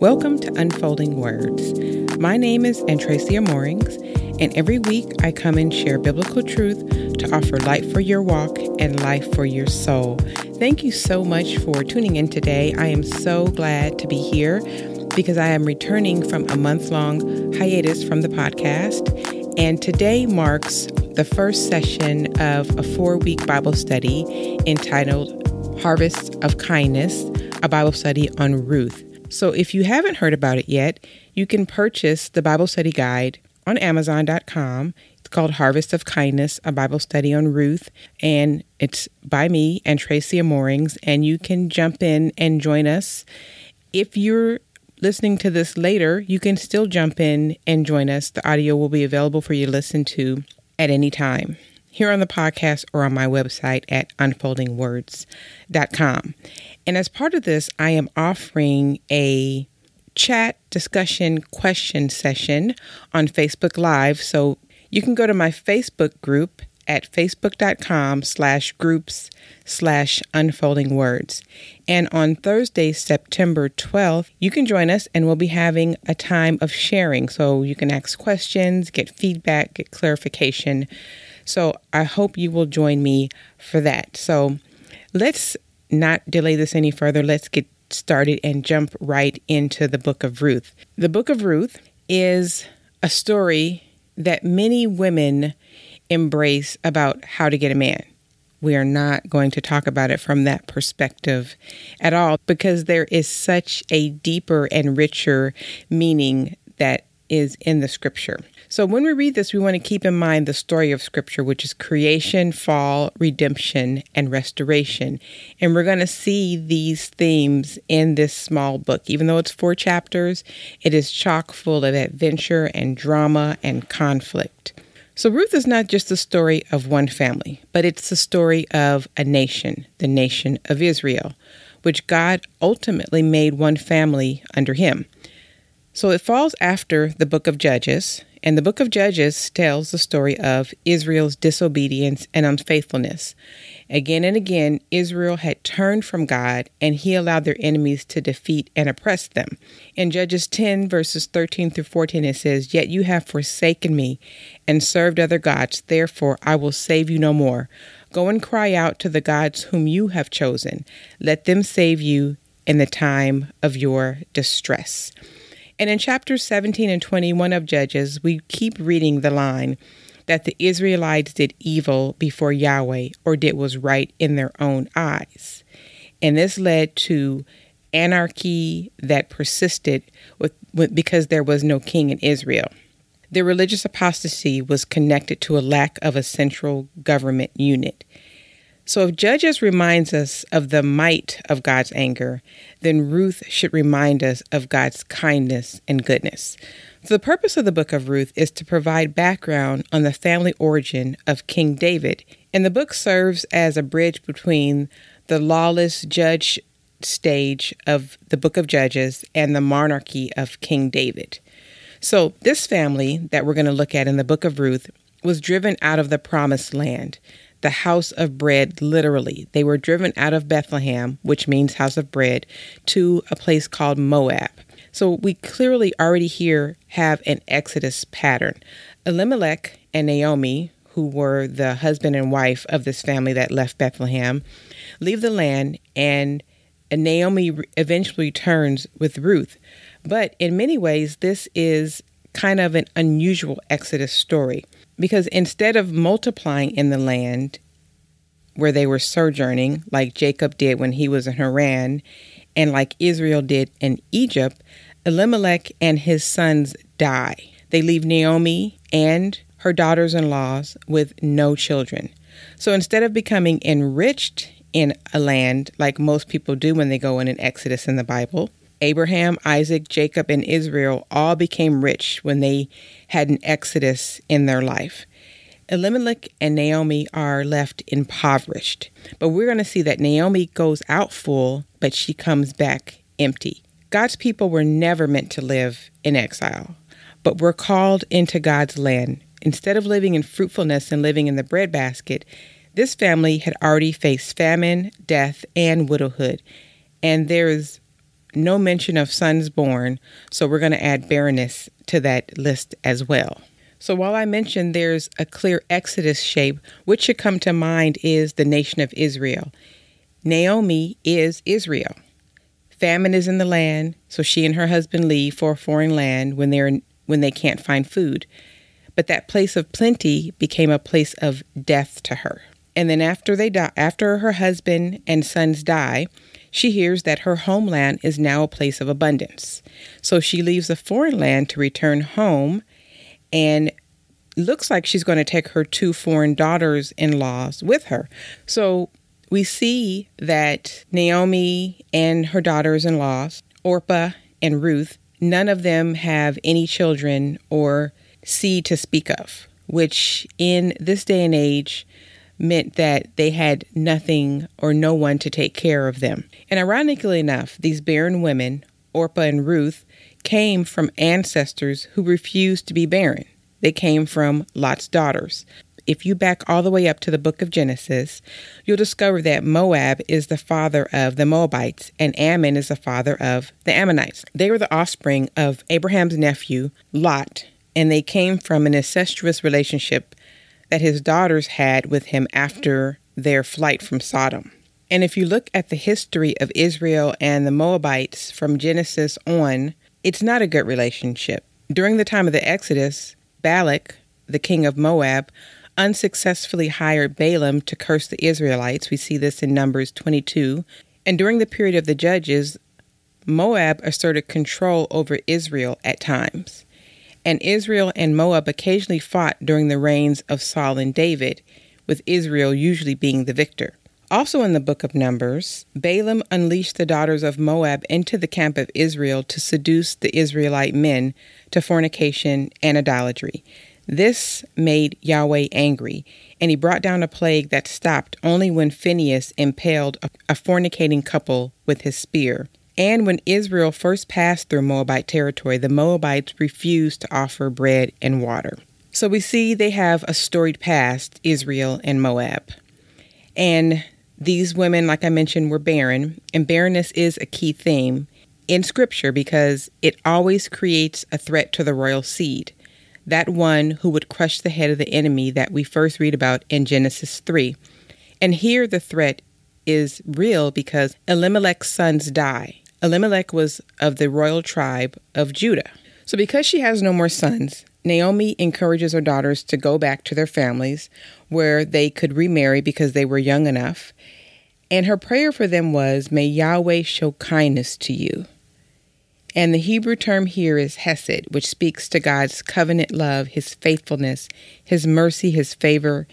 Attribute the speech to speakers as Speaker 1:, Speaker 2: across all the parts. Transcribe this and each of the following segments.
Speaker 1: Welcome to Unfolding Words. My name is Antracia Moorings, and every week I come and share biblical truth to offer light for your walk and life for your soul. Thank you so much for tuning in today. I am so glad to be here because I am returning from a month long hiatus from the podcast, and today marks the first session of a four week Bible study entitled Harvest of Kindness, a Bible study on Ruth. So if you haven't heard about it yet, you can purchase the Bible study guide on Amazon.com. It's called Harvest of Kindness, a Bible study on Ruth, and it's by me Antracia Moorings, and you can jump in and join us. If you're listening to this later, you can still jump in and join us. The audio will be available for you to listen to at any time here on the podcast or on my website at unfoldingwords.com. And as part of this, I am offering a chat discussion question session on Facebook Live. So you can go to my Facebook group at facebook.com slash groups slash unfolding words. And on Thursday, September 12th, you can join us and we'll be having a time of sharing. So you can ask questions, get feedback, get clarification so I hope you will join me for that. So let's not delay this any further. Let's get started and jump right into the book of Ruth. The book of Ruth is a story that many women embrace about how to get a man. We are not going to talk about it from that perspective at all because there is such a deeper and richer meaning that is in the scripture. So when we read this, we want to keep in mind the story of Scripture, which is creation, fall, redemption, and restoration. And we're going to see these themes in this small book. Even though it's four chapters, it is chock full of adventure and drama and conflict. So Ruth is not just the story of one family, but it's the story of a nation, the nation of Israel, which God ultimately made one family under him. So it falls after the book of Judges, and the book of Judges tells the story of Israel's disobedience and unfaithfulness. Again and again, Israel had turned from God, and he allowed their enemies to defeat and oppress them. In Judges 10, verses 13 through 14, it says, Yet you have forsaken me and served other gods, therefore I will save you no more. Go and cry out to the gods whom you have chosen. Let them save you in the time of your distress. And in chapters 17 and 21 of Judges, we keep reading the line that the Israelites did evil before Yahweh or did what was right in their own eyes. And this led to anarchy that persisted with, with, because there was no king in Israel. The religious apostasy was connected to a lack of a central government unit. So, if Judges reminds us of the might of God's anger, then Ruth should remind us of God's kindness and goodness. So the purpose of the book of Ruth is to provide background on the family origin of King David, and the book serves as a bridge between the lawless judge stage of the book of Judges and the monarchy of King David. So, this family that we're going to look at in the book of Ruth was driven out of the promised land the house of bread, literally. They were driven out of Bethlehem, which means house of bread, to a place called Moab. So we clearly already here have an exodus pattern. Elimelech and Naomi, who were the husband and wife of this family that left Bethlehem, leave the land, and Naomi eventually returns with Ruth. But in many ways, this is kind of an unusual exodus story. Because instead of multiplying in the land where they were sojourning, like Jacob did when he was in Haran, and like Israel did in Egypt, Elimelech and his sons die. They leave Naomi and her daughters in laws with no children. So instead of becoming enriched in a land like most people do when they go in an Exodus in the Bible, Abraham, Isaac, Jacob, and Israel all became rich when they had an exodus in their life. Elimelech and Naomi are left impoverished, but we're going to see that Naomi goes out full, but she comes back empty. God's people were never meant to live in exile, but were called into God's land. Instead of living in fruitfulness and living in the breadbasket, this family had already faced famine, death, and widowhood, and there is no mention of sons born, so we're going to add barrenness to that list as well. So while I mentioned there's a clear Exodus shape, what should come to mind is the nation of Israel. Naomi is Israel. Famine is in the land, so she and her husband leave for a foreign land when they're when they can't find food. But that place of plenty became a place of death to her. And then after they die, after her husband and sons die, she hears that her homeland is now a place of abundance. So she leaves a foreign land to return home and looks like she's going to take her two foreign daughters in laws with her. So we see that Naomi and her daughters in laws, Orpah and Ruth, none of them have any children or seed to speak of, which in this day and age meant that they had nothing or no one to take care of them. And ironically enough, these barren women, Orpah and Ruth, came from ancestors who refused to be barren. They came from Lot's daughters. If you back all the way up to the book of Genesis, you'll discover that Moab is the father of the Moabites and Ammon is the father of the Ammonites. They were the offspring of Abraham's nephew, Lot, and they came from an incestuous relationship that his daughters had with him after their flight from Sodom. And if you look at the history of Israel and the Moabites from Genesis on, it's not a good relationship. During the time of the Exodus, Balak, the king of Moab, unsuccessfully hired Balaam to curse the Israelites. We see this in Numbers 22. And during the period of the judges, Moab asserted control over Israel at times. And Israel and Moab occasionally fought during the reigns of Saul and David, with Israel usually being the victor. Also in the book of Numbers, Balaam unleashed the daughters of Moab into the camp of Israel to seduce the Israelite men to fornication and idolatry. This made Yahweh angry, and he brought down a plague that stopped only when Phinehas impaled a, fornicating couple with his spear. And when Israel first passed through Moabite territory, the Moabites refused to offer bread and water. So we see they have a storied past, Israel and Moab. And these women, like I mentioned, were barren, and barrenness is a key theme in Scripture because it always creates a threat to the royal seed, that one who would crush the head of the enemy that we first read about in Genesis 3. And here the threat is real because Elimelech's sons die. Elimelech was of the royal tribe of Judah. So, because she has no more sons, Naomi encourages her daughters to go back to their families where they could remarry because they were young enough. And her prayer for them was, May Yahweh show kindness to you. And the Hebrew term here is hesed, which speaks to God's covenant love, his faithfulness, his mercy, his favor,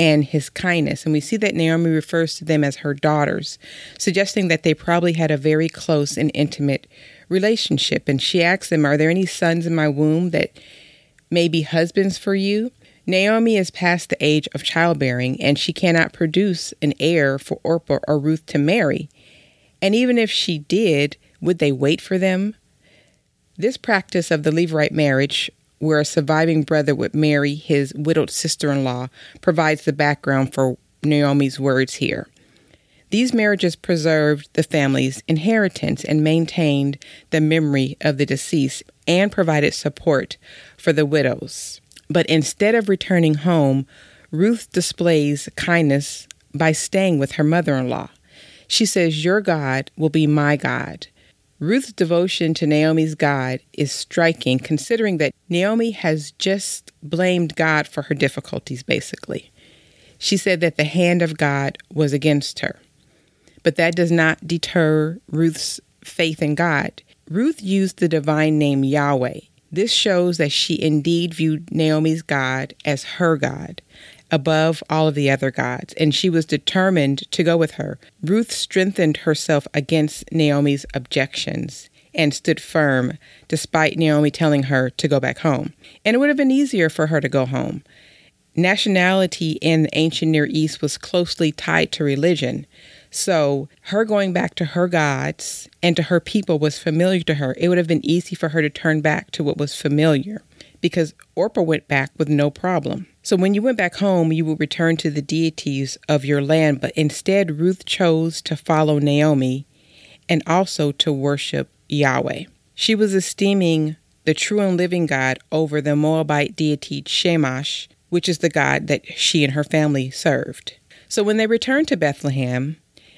Speaker 1: and his kindness. And we see that Naomi refers to them as her daughters, suggesting that they probably had a very close and intimate relationship. And she asks them, Are there any sons in my womb that may be husbands for you? Naomi is past the age of childbearing, and she cannot produce an heir for Orpah or Ruth to marry. And even if she did, would they wait for them? This practice of the Levirate marriage, where a surviving brother would marry his widowed sister in law, provides the background for Naomi's words here. These marriages preserved the family's inheritance and maintained the memory of the deceased and provided support for the widows. But instead of returning home, Ruth displays kindness by staying with her mother in law. She says, Your God will be my God. Ruth's devotion to Naomi's God is striking, considering that Naomi has just blamed God for her difficulties, basically. She said that the hand of God was against her. But that does not deter Ruth's faith in God. Ruth used the divine name Yahweh. This shows that she indeed viewed Naomi's God as her God, above all of the other gods, and she was determined to go with her. Ruth strengthened herself against Naomi's objections and stood firm, despite Naomi telling her to go back home. And it would have been easier for her to go home. Nationality in the ancient Near East was closely tied to religion. So, her going back to her gods and to her people was familiar to her. It would have been easy for her to turn back to what was familiar because Orpah went back with no problem. So, when you went back home, you would return to the deities of your land, but instead, Ruth chose to follow Naomi and also to worship Yahweh. She was esteeming the true and living God over the Moabite deity Shamash, which is the God that she and her family served. So when they returned to Bethlehem,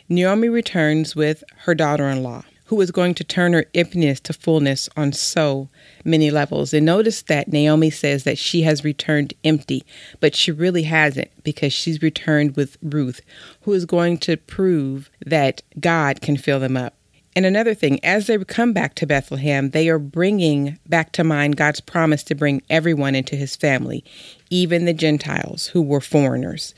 Speaker 1: Naomi returns with her daughter in law, who is going to turn her emptiness to fullness on so many levels. And notice that Naomi says that she has returned empty, but she really hasn't because she's returned with Ruth, who is going to prove that God can fill them up. And another thing, as they come back to Bethlehem, they are bringing back to mind God's promise to bring everyone into his family, even the Gentiles who were foreigners.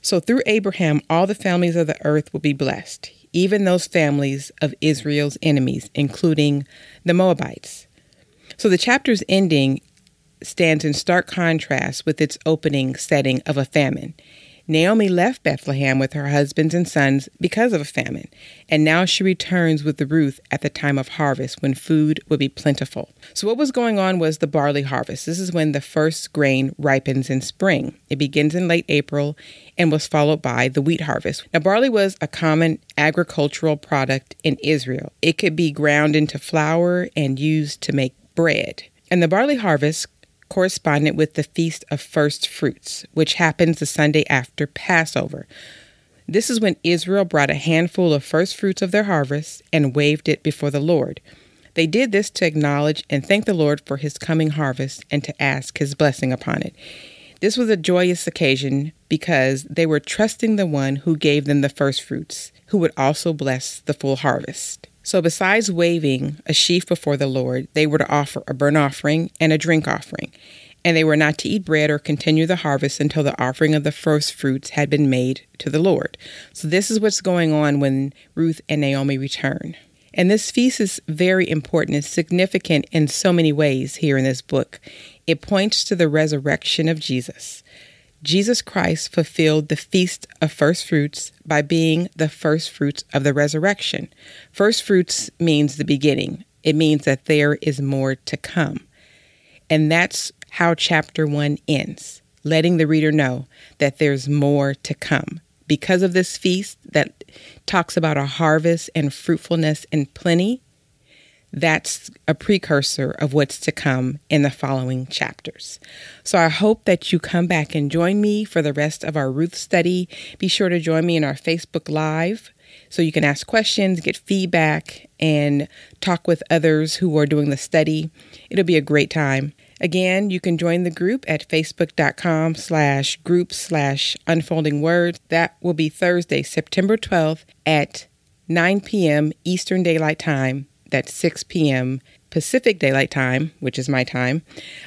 Speaker 1: So through Abraham, all the families of the earth will be blessed, even those families of Israel's enemies, including the Moabites. So the chapter's ending stands in stark contrast with its opening setting of a famine. Naomi left Bethlehem with her husbands and sons because of a famine, and now she returns with the Ruth at the time of harvest when food would be plentiful. So, what was going on was the barley harvest. This is when the first grain ripens in spring. It begins in late April and was followed by the wheat harvest. Now, barley was a common agricultural product in Israel, it could be ground into flour and used to make bread. And the barley harvest corresponded with the Feast of First Fruits, which happens the Sunday after Passover. This is when Israel brought a handful of first fruits of their harvest and waved it before the Lord. They did this to acknowledge and thank the Lord for his coming harvest and to ask his blessing upon it. This was a joyous occasion because they were trusting the one who gave them the first fruits, who would also bless the full harvest. So, besides waving a sheaf before the Lord, they were to offer a burnt offering and a drink offering. And they were not to eat bread or continue the harvest until the offering of the first fruits had been made to the Lord. So, this is what's going on when Ruth and Naomi return. And this feast is very important and significant in so many ways here in this book. It points to the resurrection of Jesus. Jesus Christ fulfilled the feast of first fruits by being the first fruits of the resurrection. First fruits means the beginning, it means that there is more to come. And that's how chapter one ends, letting the reader know that there's more to come. Because of this feast that talks about a harvest and fruitfulness and plenty, that's a precursor of what's to come in the following chapters. So I hope that you come back and join me for the rest of our Ruth study. Be sure to join me in our Facebook Live so you can ask questions, get feedback, and talk with others who are doing the study. It'll be a great time. Again, you can join the group at facebook.com slash group slash unfolding words. That will be Thursday, September 12th at 9 p.m. Eastern Daylight Time at 6 p.m. Pacific Daylight Time, which is my time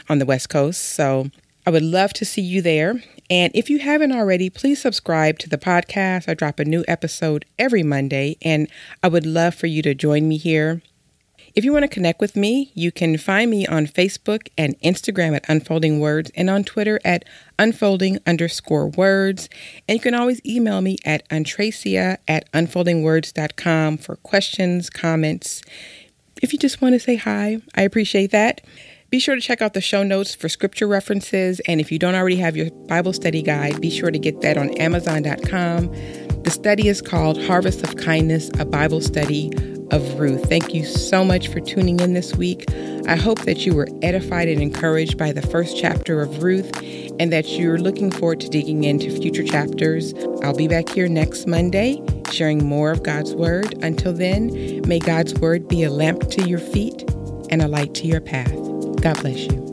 Speaker 1: on the West Coast. So I would love to see you there. And if you haven't already, please subscribe to the podcast. I drop a new episode every Monday, and I would love for you to join me here. If you want to connect with me, you can find me on Facebook and Instagram at Unfolding Words and on Twitter at unfolding underscore words. And you can always email me at antracia at unfoldingwords.com for questions, comments. If you just want to say hi, I appreciate that. Be sure to check out the show notes for scripture references. And if you don't already have your Bible study guide, be sure to get that on Amazon.com. The study is called Harvest of Kindness, a Bible study of Ruth. Thank you so much for tuning in this week. I hope that you were edified and encouraged by the first chapter of Ruth and that you're looking forward to digging into future chapters. I'll be back here next Monday sharing more of God's Word. Until then, may God's Word be a lamp to your feet and a light to your path. God bless you.